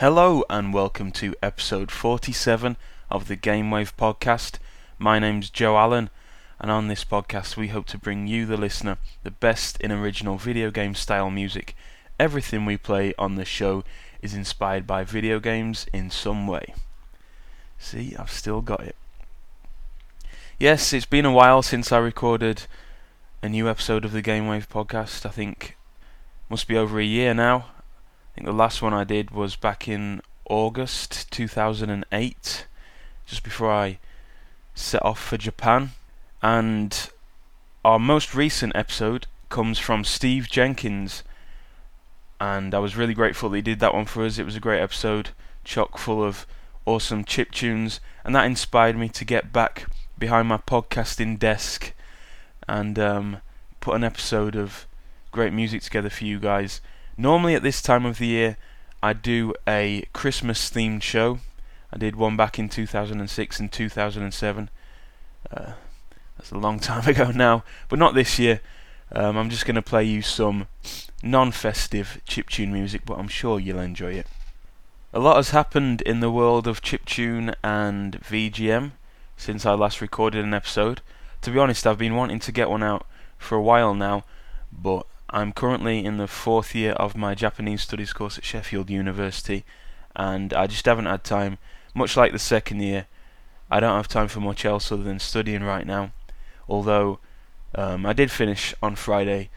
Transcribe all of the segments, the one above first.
Hello and welcome to episode 47 of the Gamewave podcast. My name's Joe Allen, and on this podcast, we hope to bring you, the listener, the best in original video game style music. Everything we play on the show is inspired by video games in some way. See, I've still got it. Yes, it's been a while since I recorded a new episode of the Gamewave podcast. I think must be over a year now. Think the last one I did was back in August 2008, just before I set off for Japan. And our most recent episode comes from Steve Jenkins, and I was really grateful that he did that one for us. It was a great episode, chock full of awesome chip tunes, and that inspired me to get back behind my podcasting desk and um, put an episode of great music together for you guys. Normally at this time of the year, I do a Christmas themed show. I did one back in 2006 and 2007. Uh, that's a long time ago now, but not this year. Um, I'm just going to play you some non-festive chiptune music, but I'm sure you'll enjoy it. A lot has happened in the world of chiptune and VGM since I last recorded an episode. To be honest, I've been wanting to get one out for a while now, but I'm currently in the fourth year of my Japanese studies course at Sheffield University, and I just haven't had time. Much like the second year, I don't have time for much else other than studying right now. Although um, I did finish on Friday,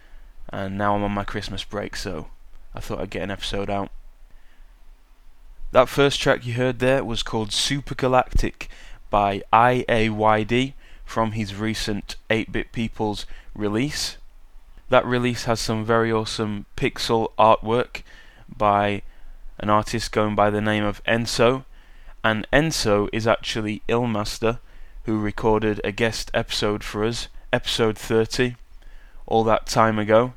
and now I'm on my Christmas break, so I thought I'd get an episode out. That first track you heard there was called Super Galactic by IAYD from his recent 8 Bit People's release. That release has some very awesome pixel artwork by an artist going by the name of Enso, and Enso is actually Illmaster, who recorded a guest episode for us, episode 30, all that time ago.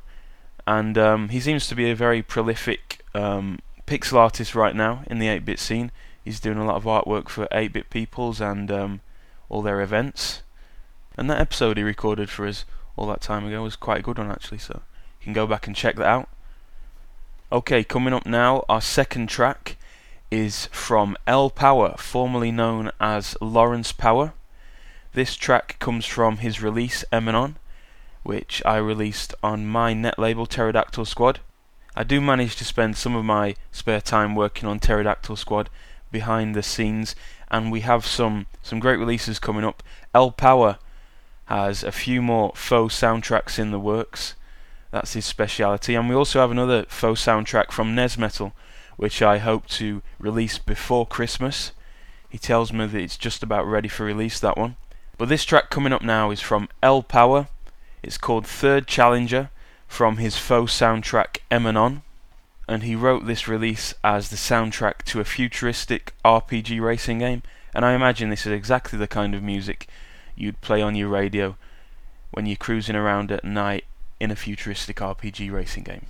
And um, he seems to be a very prolific um, pixel artist right now in the 8 bit scene. He's doing a lot of artwork for 8 bit peoples and um, all their events. And that episode he recorded for us all that time ago was quite a good one actually, so you can go back and check that out. Okay, coming up now, our second track is from L Power, formerly known as Lawrence Power. This track comes from his release Emanon, which I released on my net label Pterodactyl Squad. I do manage to spend some of my spare time working on Pterodactyl Squad behind the scenes, and we have some some great releases coming up. L Power has a few more faux soundtracks in the works. That's his speciality. And we also have another faux soundtrack from Nesmetal, which I hope to release before Christmas. He tells me that it's just about ready for release, that one. But this track coming up now is from L Power. It's called Third Challenger from his faux soundtrack Emanon. And he wrote this release as the soundtrack to a futuristic RPG racing game. And I imagine this is exactly the kind of music you'd play on your radio when you're cruising around at night in a futuristic RPG racing game.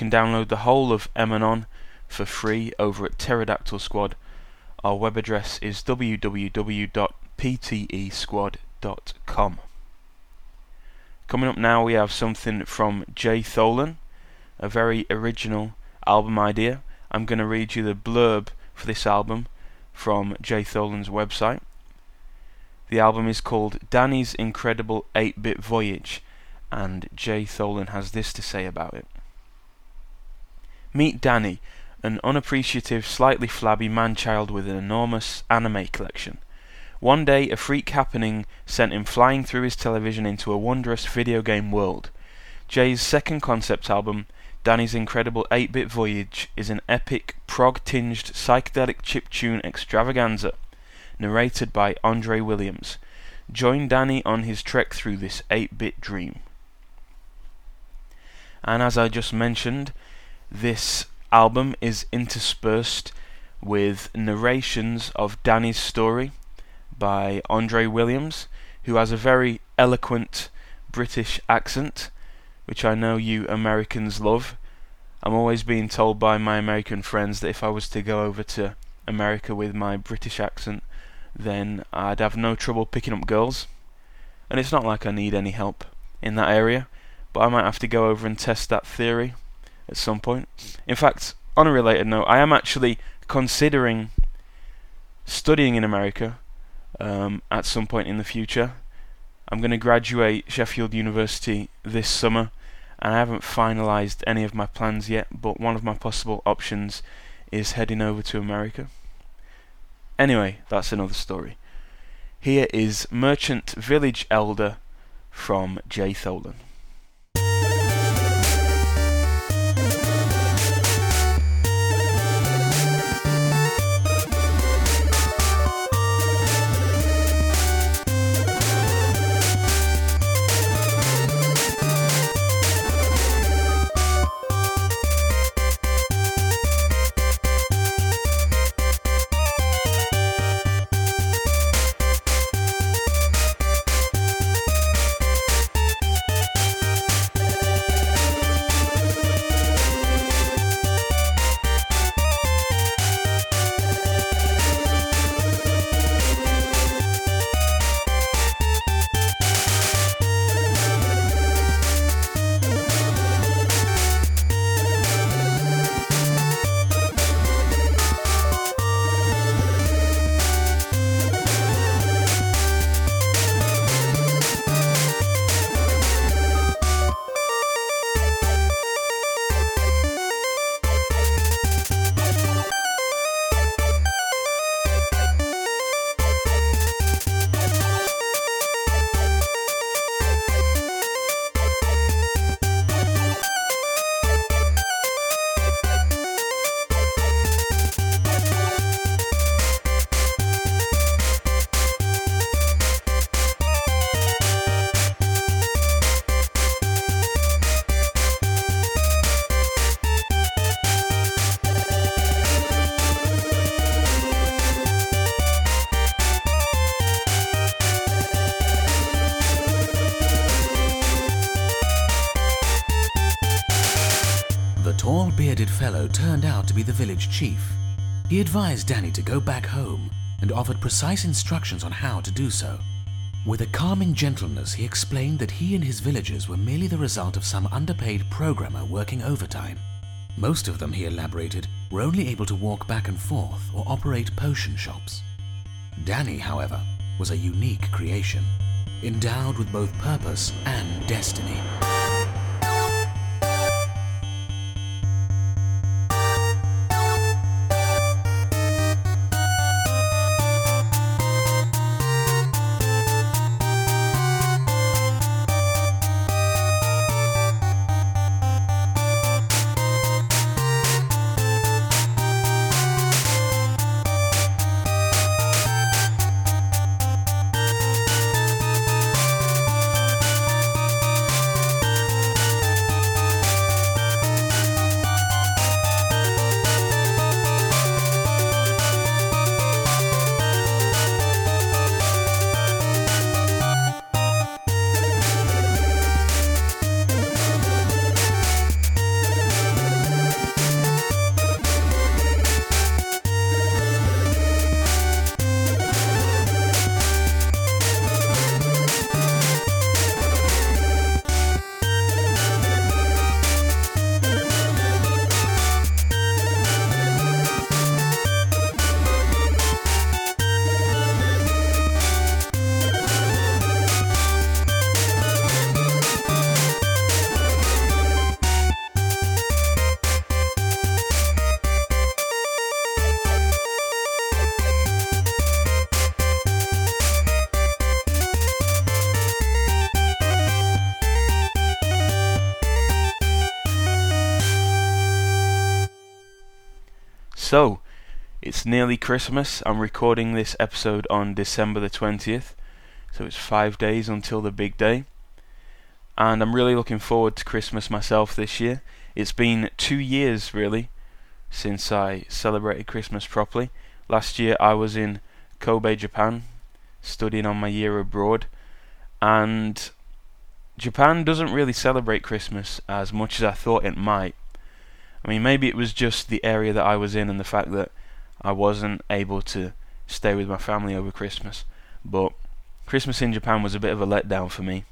Can download the whole of Emanon for free over at Pterodactyl Squad. Our web address is www.ptesquad.com. Coming up now, we have something from Jay Tholen, a very original album idea. I'm going to read you the blurb for this album from Jay Tholen's website. The album is called Danny's Incredible 8 Bit Voyage, and Jay Tholen has this to say about it. Meet Danny, an unappreciative, slightly flabby man-child with an enormous anime collection. One day, a freak happening sent him flying through his television into a wondrous video game world. Jay's second concept album, Danny's Incredible 8-Bit Voyage, is an epic, prog-tinged, psychedelic chiptune extravaganza, narrated by Andre Williams. Join Danny on his trek through this 8-bit dream. And as I just mentioned, this album is interspersed with narrations of Danny's story by Andre Williams, who has a very eloquent British accent, which I know you Americans love. I'm always being told by my American friends that if I was to go over to America with my British accent, then I'd have no trouble picking up girls. And it's not like I need any help in that area, but I might have to go over and test that theory at some point. In fact, on a related note, I am actually considering studying in America um, at some point in the future. I'm going to graduate Sheffield University this summer, and I haven't finalised any of my plans yet, but one of my possible options is heading over to America. Anyway, that's another story. Here is Merchant Village Elder from Jay Tholen. Turned out to be the village chief. He advised Danny to go back home and offered precise instructions on how to do so. With a calming gentleness, he explained that he and his villagers were merely the result of some underpaid programmer working overtime. Most of them, he elaborated, were only able to walk back and forth or operate potion shops. Danny, however, was a unique creation, endowed with both purpose and destiny. Nearly Christmas. I'm recording this episode on December the 20th, so it's five days until the big day. And I'm really looking forward to Christmas myself this year. It's been two years, really, since I celebrated Christmas properly. Last year I was in Kobe, Japan, studying on my year abroad, and Japan doesn't really celebrate Christmas as much as I thought it might. I mean, maybe it was just the area that I was in and the fact that I wasn't able to stay with my family over Christmas, but Christmas in Japan was a bit of a letdown for me.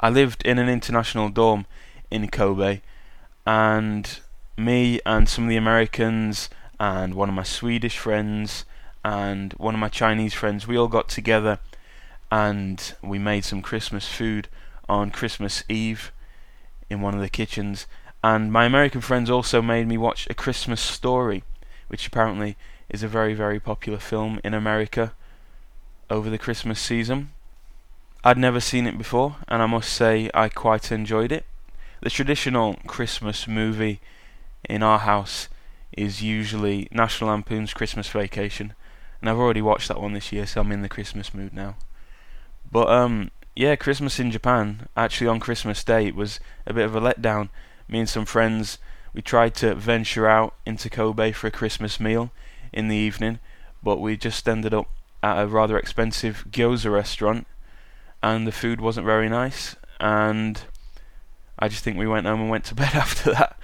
I lived in an international dorm in Kobe, and me and some of the Americans and one of my Swedish friends and one of my Chinese friends, we all got together and we made some Christmas food on Christmas Eve in one of the kitchens. And my American friends also made me watch A Christmas Story, which apparently is a very, very popular film in America over the Christmas season. I'd never seen it before, and I must say I quite enjoyed it. The traditional Christmas movie in our house is usually National Lampoon's Christmas Vacation, and I've already watched that one this year, so I'm in the Christmas mood now. But um, yeah, Christmas in Japan, actually on Christmas Day, it was a bit of a letdown. Me and some friends, we tried to venture out into Kobe for a Christmas meal in the evening, but we just ended up at a rather expensive gyoza restaurant, and the food wasn't very nice, and I just think we went home and went to bed after that.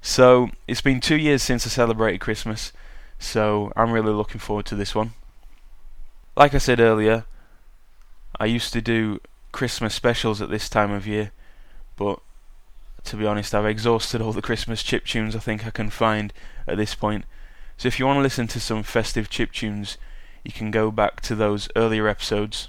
So it's been two years since I celebrated Christmas, so I'm really looking forward to this one. Like I said earlier, I used to do Christmas specials at this time of year, but to be honest, I've exhausted all the Christmas chip tunes I think I can find at this point. So if you want to listen to some festive chip tunes, you can go back to those earlier episodes.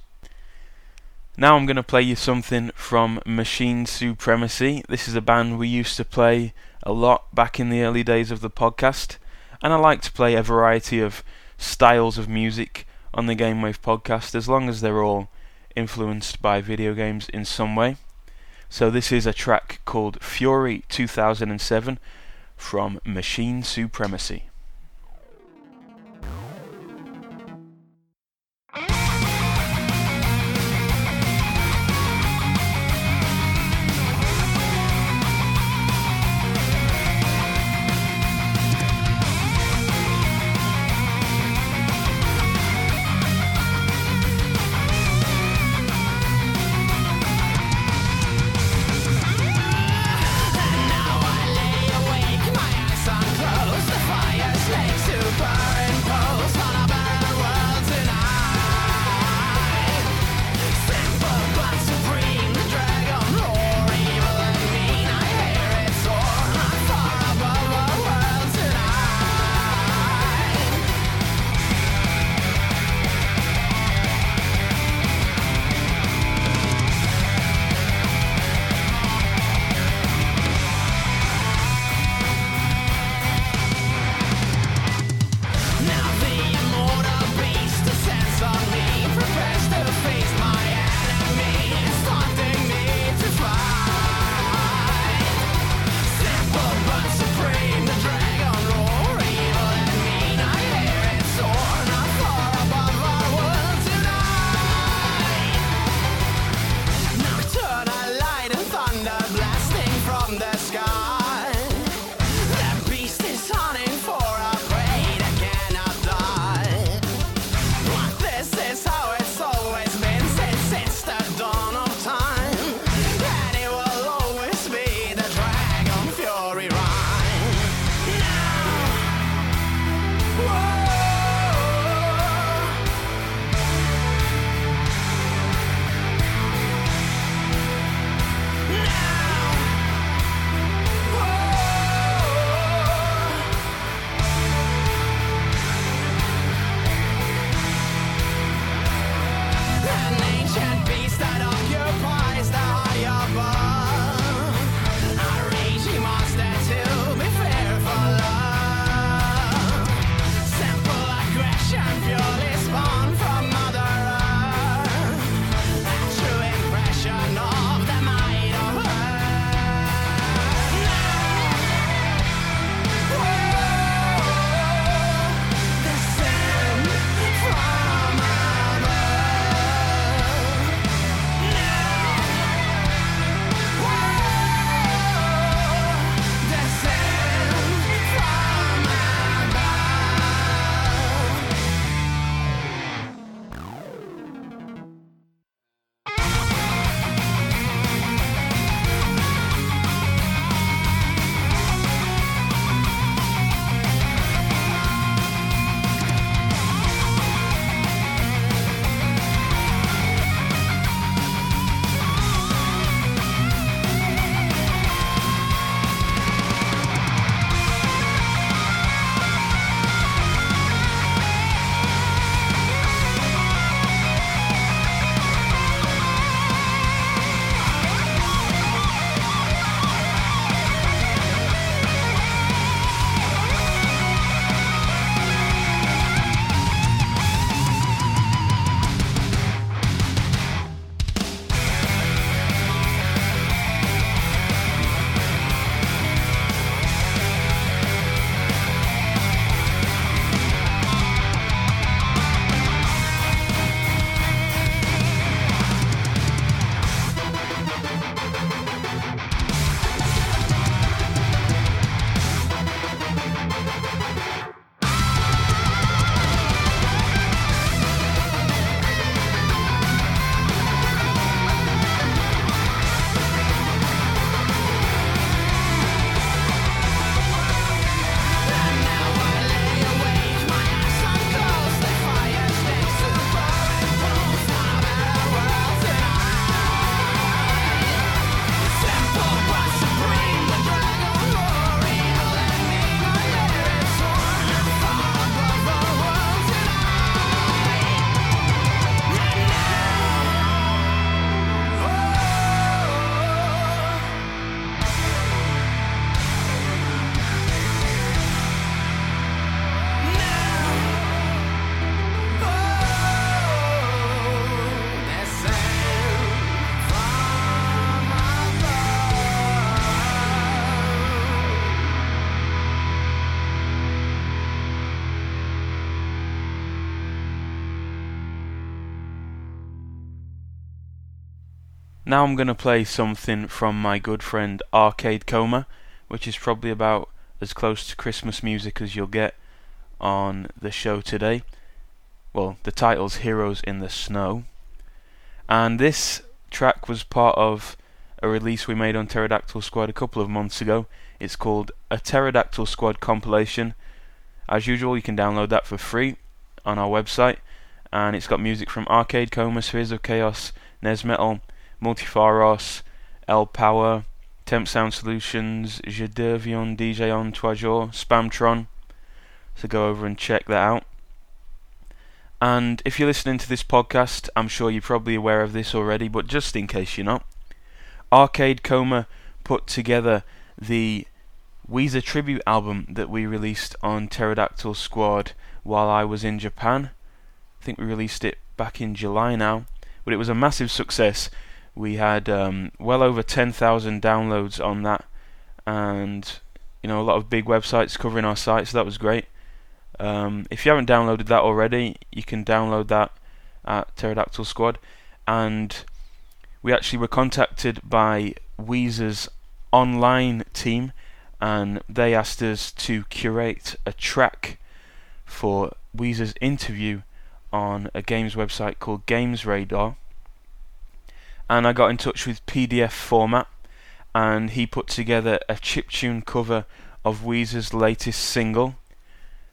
Now I'm going to play you something from Machine Supremacy. This is a band we used to play a lot back in the early days of the podcast, and I like to play a variety of styles of music on the Gamewave podcast as long as they're all influenced by video games in some way. So this is a track called Fury 2007 from Machine Supremacy. Now I'm going to play something from my good friend Arcade Coma, which is probably about as close to Christmas music as you'll get on the show today. Well, the title's Heroes in the Snow. And this track was part of a release we made on Pterodactyl Squad a couple of months ago. It's called a Pterodactyl Squad compilation. As usual, you can download that for free on our website, and it's got music from Arcade Coma, Spheres of Chaos, Nesmetal, Multifaros, L Power, Temp Sound Solutions, Jedervion, DJ on Toijour, Spamtron. So go over and check that out. And if you're listening to this podcast, I'm sure you're probably aware of this already, but just in case you're not, Arcade Coma put together the Weezer tribute album that we released on Pterodactyl Squad while I was in Japan. I think we released it back in July now, but it was a massive success. We had um, well over 10,000 downloads on that, and you know a lot of big websites covering our site, so that was great. Um, if you haven't downloaded that already, you can download that at Pterodactyl Squad, and we actually were contacted by Weezer's online team, and they asked us to curate a track for Weezer's interview on a games website called Games Radar. And I got in touch with PDF format, and he put together a chiptune cover of Weezer's latest single.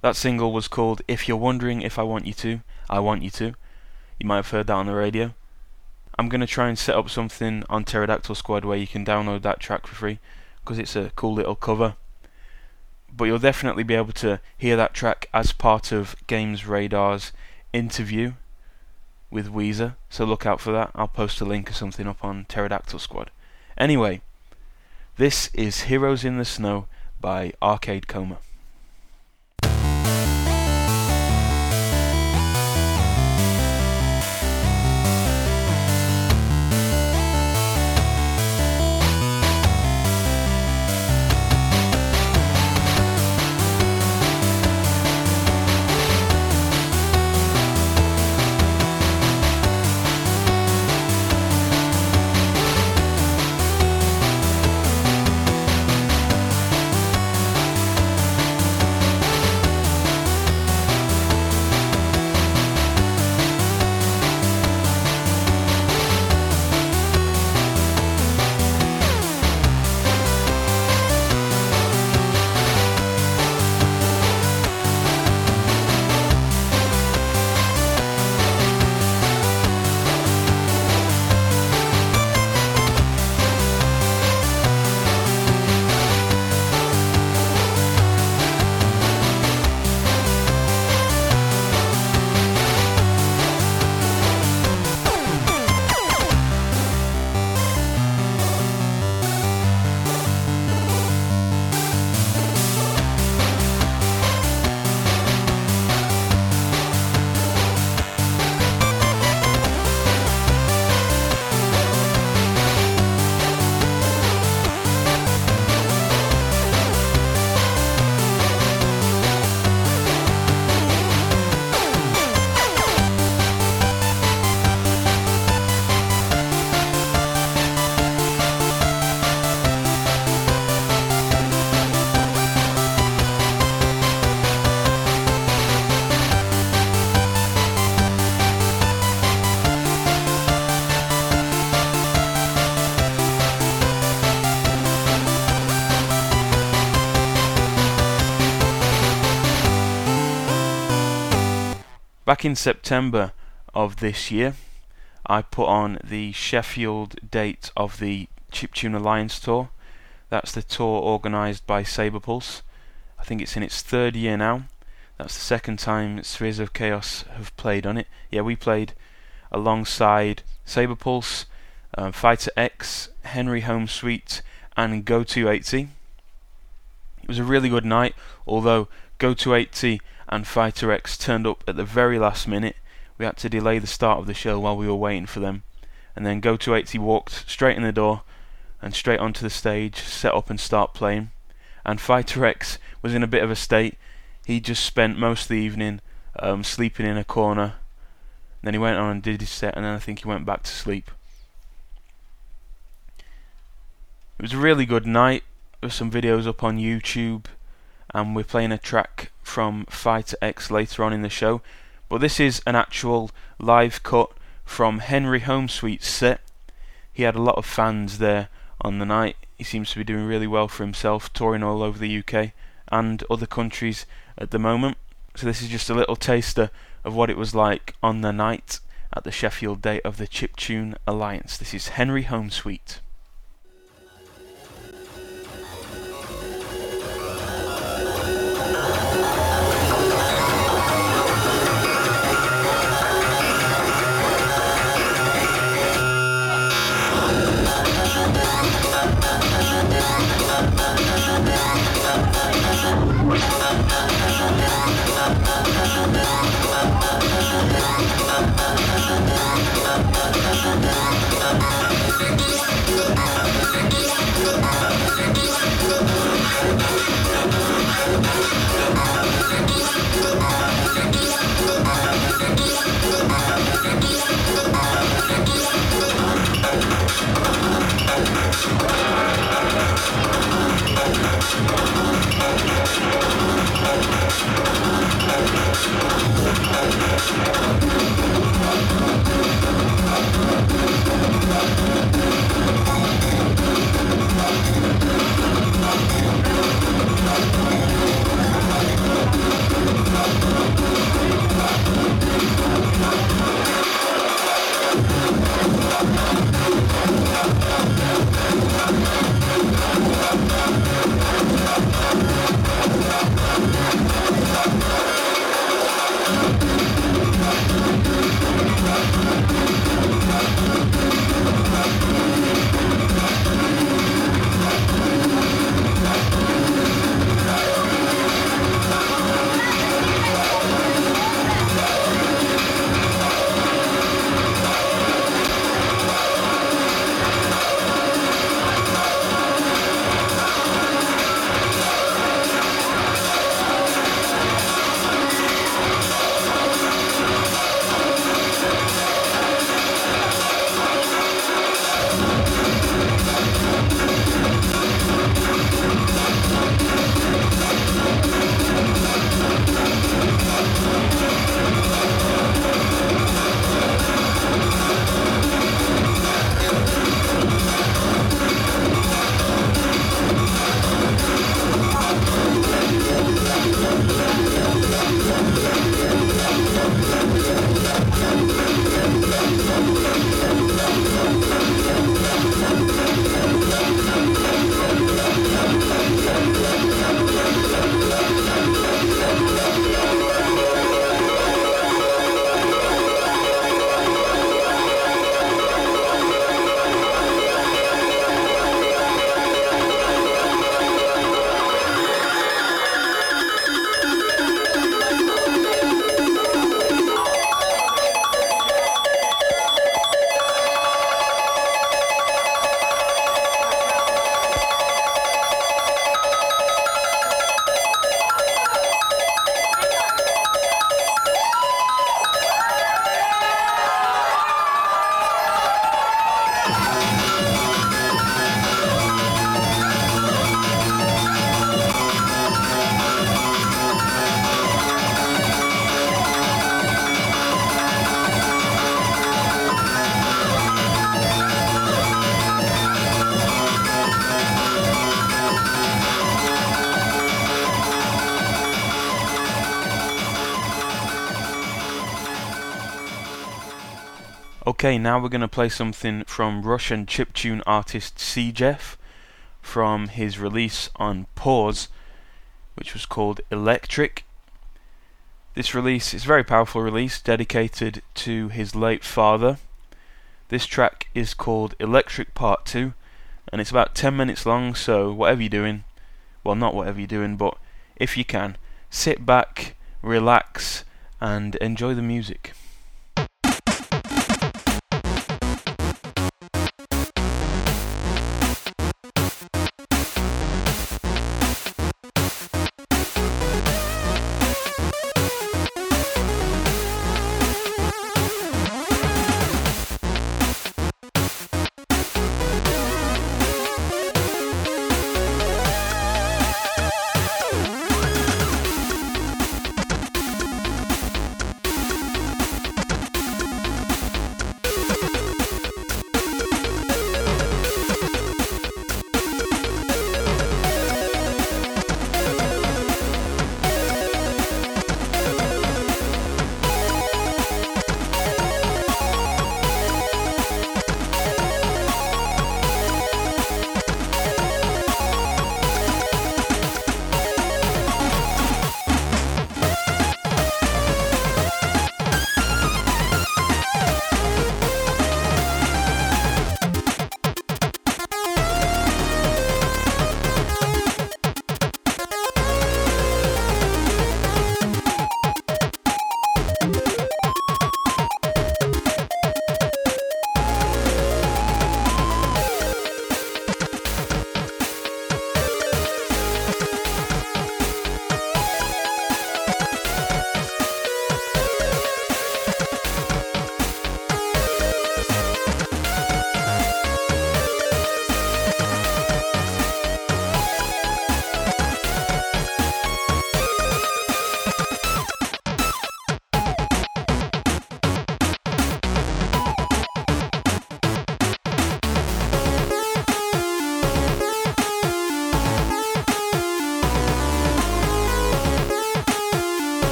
That single was called If You're Wondering If I Want You To, I Want You To. You might have heard that on the radio. I'm going to try and set up something on Pterodactyl Squad where you can download that track for free because it's a cool little cover. But you'll definitely be able to hear that track as part of Games Radar's interview with Weezer, so look out for that. I'll post a link or something up on Pterodactyl Squad. Anyway, this is Heroes in the Snow by Arcade Coma. Back in September of this year, I put on the Sheffield date of the Chiptune Alliance tour. That's the tour organised by Sabrepulse. I think it's in its third year now. That's the second time Spheres of Chaos have played on it. Yeah, we played alongside Sabrepulse, um, Fighter X, Henry Homesweet, and Goto80. It was a really good night, although Goto80 and Fighter X turned up at the very last minute. We had to delay the start of the show while we were waiting for them. And then Goto80 walked straight in the door and straight onto the stage, set up and start playing. And Fighter X was in a bit of a state. He just spent most of the evening um, sleeping in a corner. Then he went on and did his set, and then I think he went back to sleep. It was a really good night. There's some videos up on YouTube, and we're playing a track from Fighter X later on in the show. But this is an actual live cut from Henry Homesweet's set. He had a lot of fans there on the night. He seems to be doing really well for himself, touring all over the UK and other countries at the moment. So this is just a little taster of what it was like on the night at the Sheffield Day of the Chiptune Alliance. This is Henry Homesweet. Okay, now we're going to play something from Russian chiptune artist Cjeff from his release on Pause, which was called Electric. This release is a very powerful release dedicated to his late father. This track is called Electric Part 2 and it's about 10 minutes long, so whatever you're doing, well, not whatever you're doing, but if you can, sit back, relax, and enjoy the music.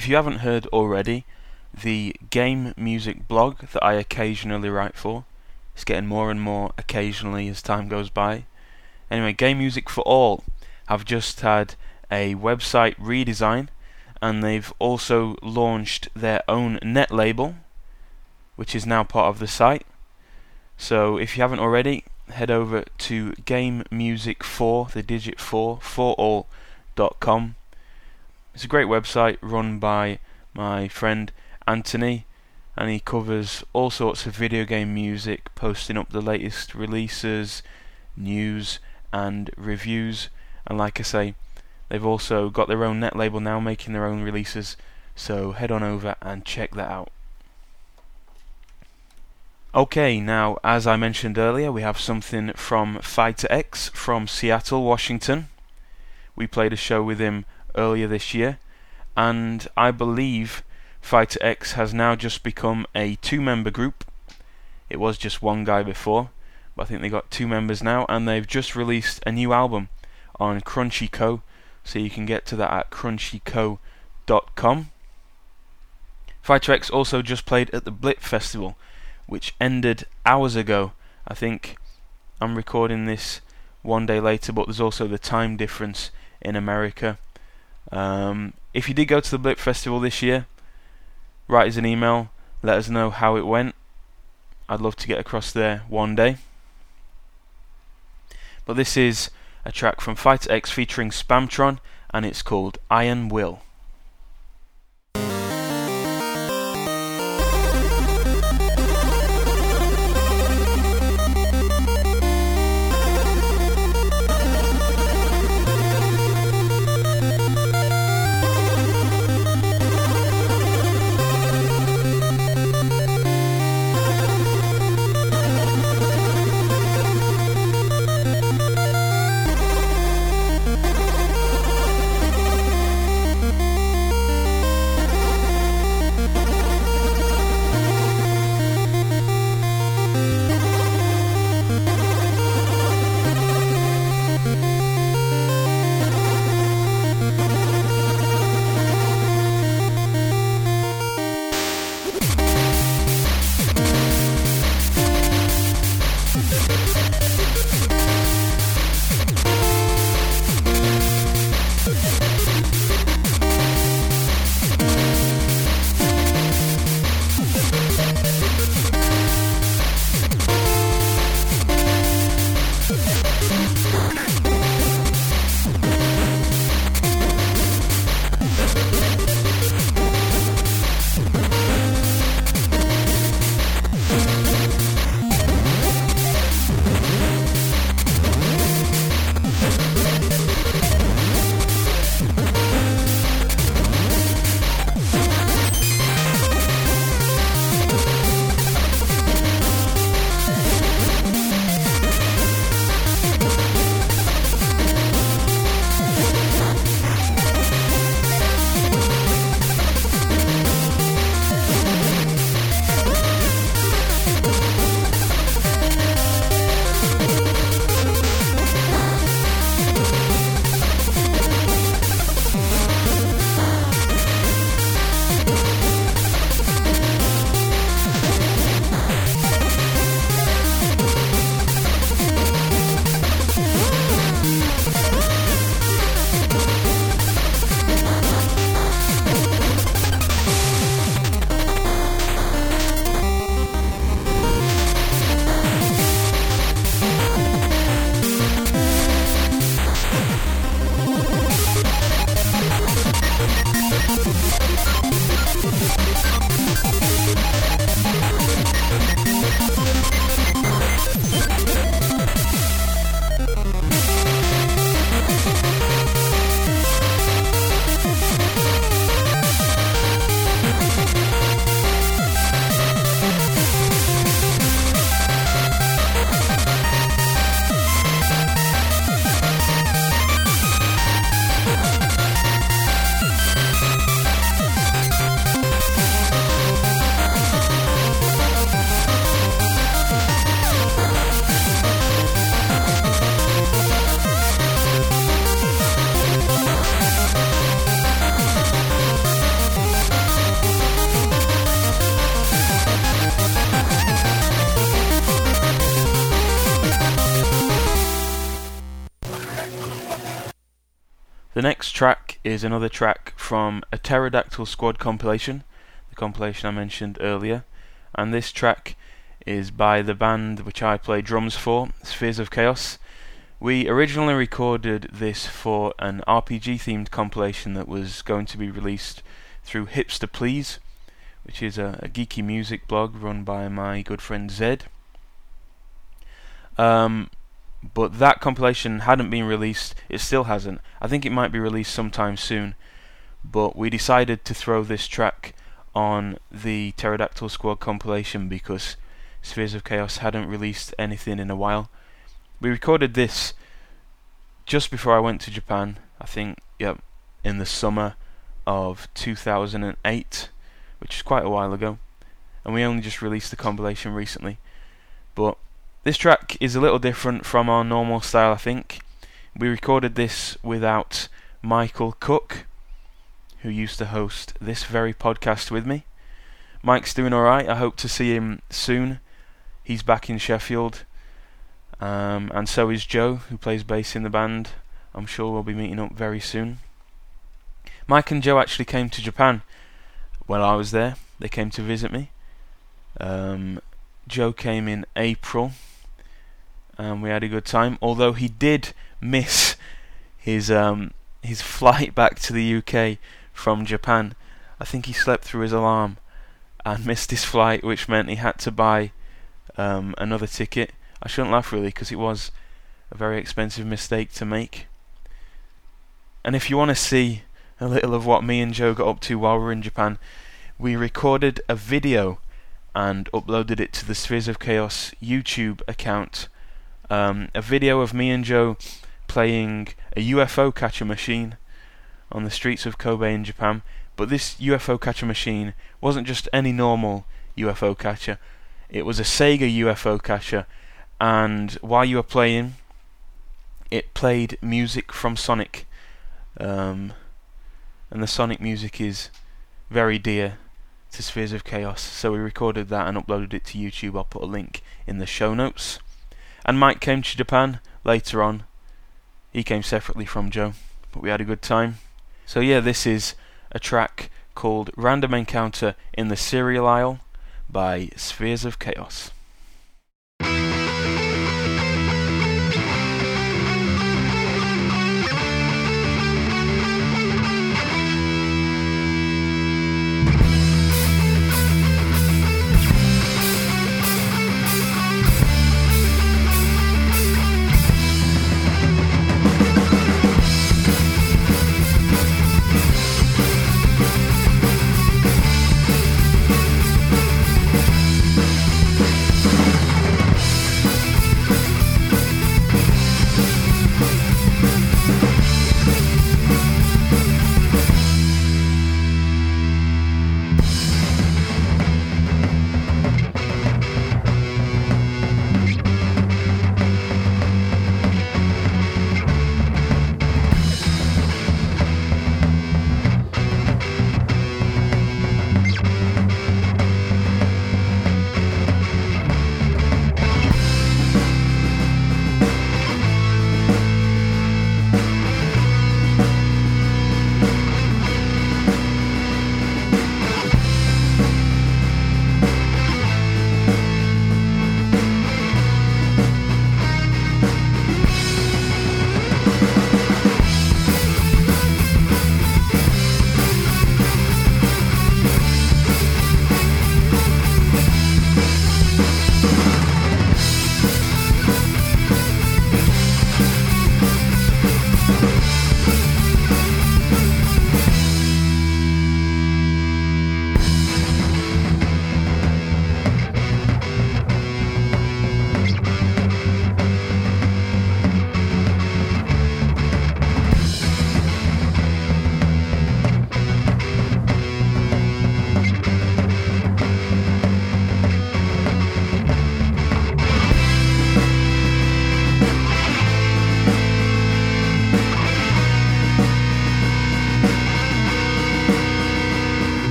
If you haven't heard already, the game music blog that I occasionally write for is getting more and more occasionally as time goes by. Anyway, Game Music for All have just had a website redesign and they've also launched their own net label, which is now part of the site. So if you haven't already, head over to Game Music 4, the digit 4, for all.com. It's a great website run by my friend Anthony, and he covers all sorts of video game music, posting up the latest releases, news, and reviews. And like I say, they've also got their own net label now, making their own releases. So head on over and check that out. Okay, now as I mentioned earlier, we have something from Fighter X from Seattle, Washington. We played a show with him earlier this year, and I believe Fighter X has now just become a two member group. It was just one guy before, but I think they got two members now, and they've just released a new album on Crunchyco, so you can get to that at crunchyco.com. Fighter X also just played at the Blip Festival, which ended hours ago. I think I'm recording this one day later, but there's also the time difference in America. Um, if you did go to the Blip Festival this year, write us an email, let us know how it went. I'd love to get across there one day. But this is a track from Fighter X featuring Spamtron, and it's called Iron Will. Is another track from a Pterodactyl Squad compilation, the compilation I mentioned earlier, and this track is by the band which I play drums for, Spheres of Chaos. We originally recorded this for an RPG themed compilation that was going to be released through Hipster Please, which is a, a geeky music blog run by my good friend Zed. Um, but that compilation hadn't been released, it still hasn't. I think it might be released sometime soon. But we decided to throw this track on the Pterodactyl Squad compilation because Spheres of Chaos hadn't released anything in a while. We recorded this just before I went to Japan, I think, yep, in the summer of 2008, which is quite a while ago. And we only just released the compilation recently. But this track is a little different from our normal style, I think. We recorded this without Michael Cook, who used to host this very podcast with me. Mike's doing alright. I hope to see him soon. He's back in Sheffield. Um, and so is Joe, who plays bass in the band. I'm sure we'll be meeting up very soon. Mike and Joe actually came to Japan while I was there. They came to visit me. Um, Joe came in April and we had a good time. Although he did miss his um, his flight back to the UK from Japan. I think he slept through his alarm and missed his flight, which meant he had to buy um, another ticket. I shouldn't laugh really because it was a very expensive mistake to make. And if you want to see a little of what me and Joe got up to while we were in Japan, we recorded a video and uploaded it to the Spheres of Chaos YouTube account um, a video of me and Joe playing a UFO catcher machine on the streets of Kobe in Japan. But this UFO catcher machine wasn't just any normal UFO catcher, it was a Sega UFO catcher. And while you were playing, it played music from Sonic. Um, and the Sonic music is very dear to Spheres of Chaos. So we recorded that and uploaded it to YouTube. I'll put a link in the show notes. And Mike came to Japan later on. He came separately from Joe, but we had a good time. So yeah, this is a track called Random Encounter in the Cereal Aisle by Spheres of Chaos.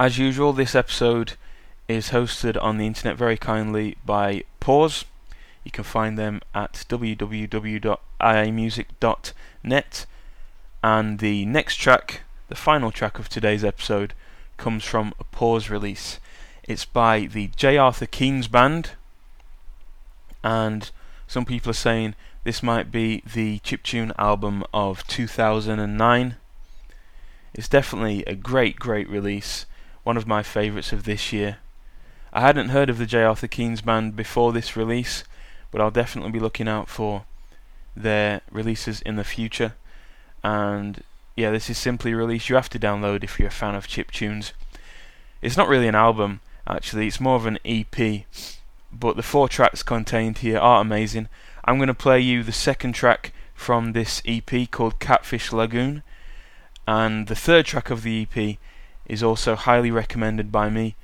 As usual, this episode is hosted on the internet very kindly by Pause. You can find them at www.iamusic.net. And the next track, the final track of today's episode, comes from a Pause release. It's by the J. Arthur Keenes Band, and some people are saying this might be the chiptune album of 2009. It's definitely a great, great release, one of my favourites of this year. I hadn't heard of the J. Arthur Keenes Band before this release, but I'll definitely be looking out for their releases in the future. And yeah, this is simply a release you have to download if you're a fan of chip tunes. It's not really an album, actually, it's more of an EP, but the four tracks contained here are amazing. I'm going to play you the second track from this EP called Catfish Lagoon, and the third track of the EP is also highly recommended by me.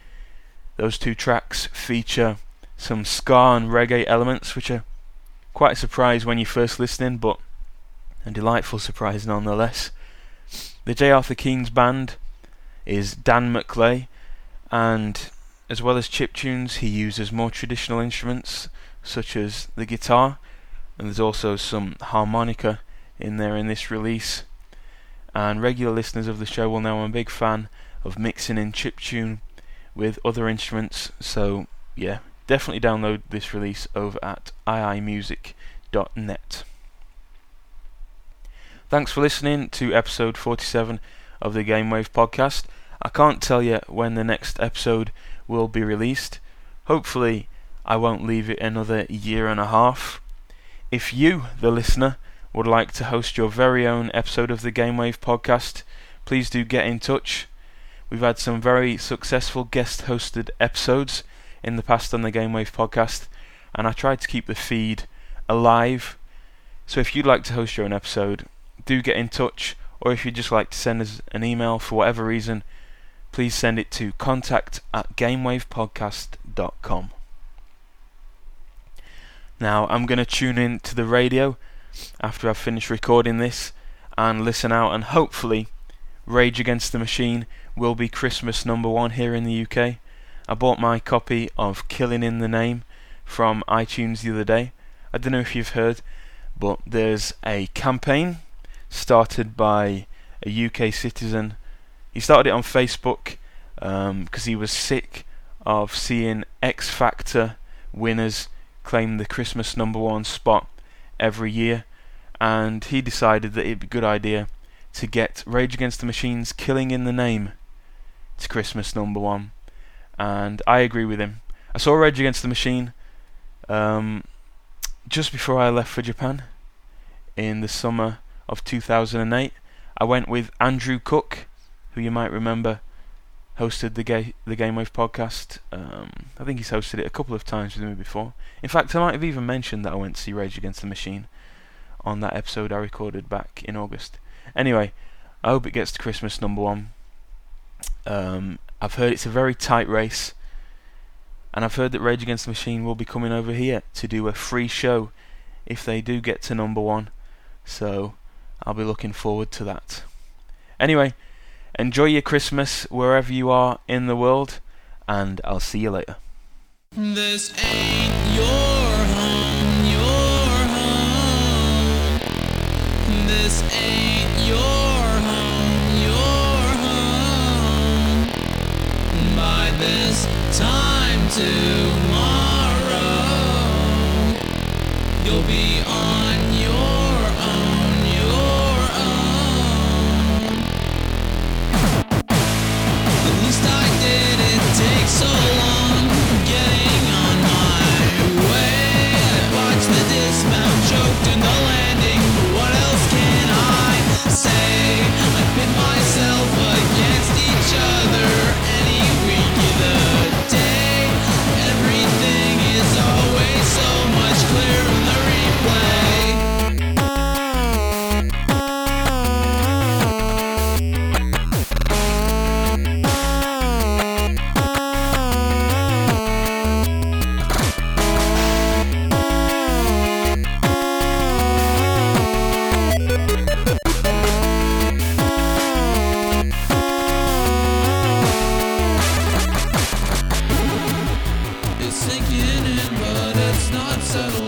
Those two tracks feature some ska and reggae elements, which are quite a surprise when you're first listening, but a delightful surprise nonetheless. The J. Arthur Keenes Band is Dan McLay, and as well as chip tunes, he uses more traditional instruments such as the guitar, and there's also some harmonica in there in this release. And regular listeners of the show will know I'm a big fan of mixing in chip tune with other instruments, so yeah, definitely download this release over at iimusic.net. Thanks for listening to episode 47 of the GameWave podcast. I can't tell you when the next episode will be released. Hopefully, I won't leave it another year and a half. If you, the listener, would like to host your very own episode of the GameWave podcast, please do get in touch. We've had some very successful guest hosted episodes in the past on the GameWave podcast, and I tried to keep the feed alive. So if you'd like to host your own episode, do get in touch, or if you'd just like to send us an email for whatever reason, please send it to contact at gamewavepodcast.com. Now, I'm going to tune in to the radio after I've finished recording this and listen out, and hopefully, Rage Against the Machine will be Christmas number one here in the UK. I bought my copy of Killing in the Name from iTunes the other day. I don't know if you've heard, but there's a campaign started by a UK citizen he started it on Facebook because um, he was sick of seeing X Factor winners claim the Christmas number one spot every year, and he decided that it'd be a good idea to get Rage Against the Machine's Killing in the Name to Christmas number one. And I agree with him. I saw Rage Against the Machine um, just before I left for Japan in the summer of 2008. I went with Andrew Cook who you might remember hosted the ga- the GameWave podcast. Um, I think he's hosted it a couple of times with me before. In fact, I might have even mentioned that I went to see Rage Against the Machine on that episode I recorded back in August. Anyway, I hope it gets to Christmas number one. Um, I've heard it's a very tight race, and I've heard that Rage Against the Machine will be coming over here to do a free show if they do get to number one. So I'll be looking forward to that. Anyway, Enjoy your Christmas wherever you are in the world, and I'll see you later. This ain't your home, your home. This ain't this time tomorrow, you'll be it's not settled.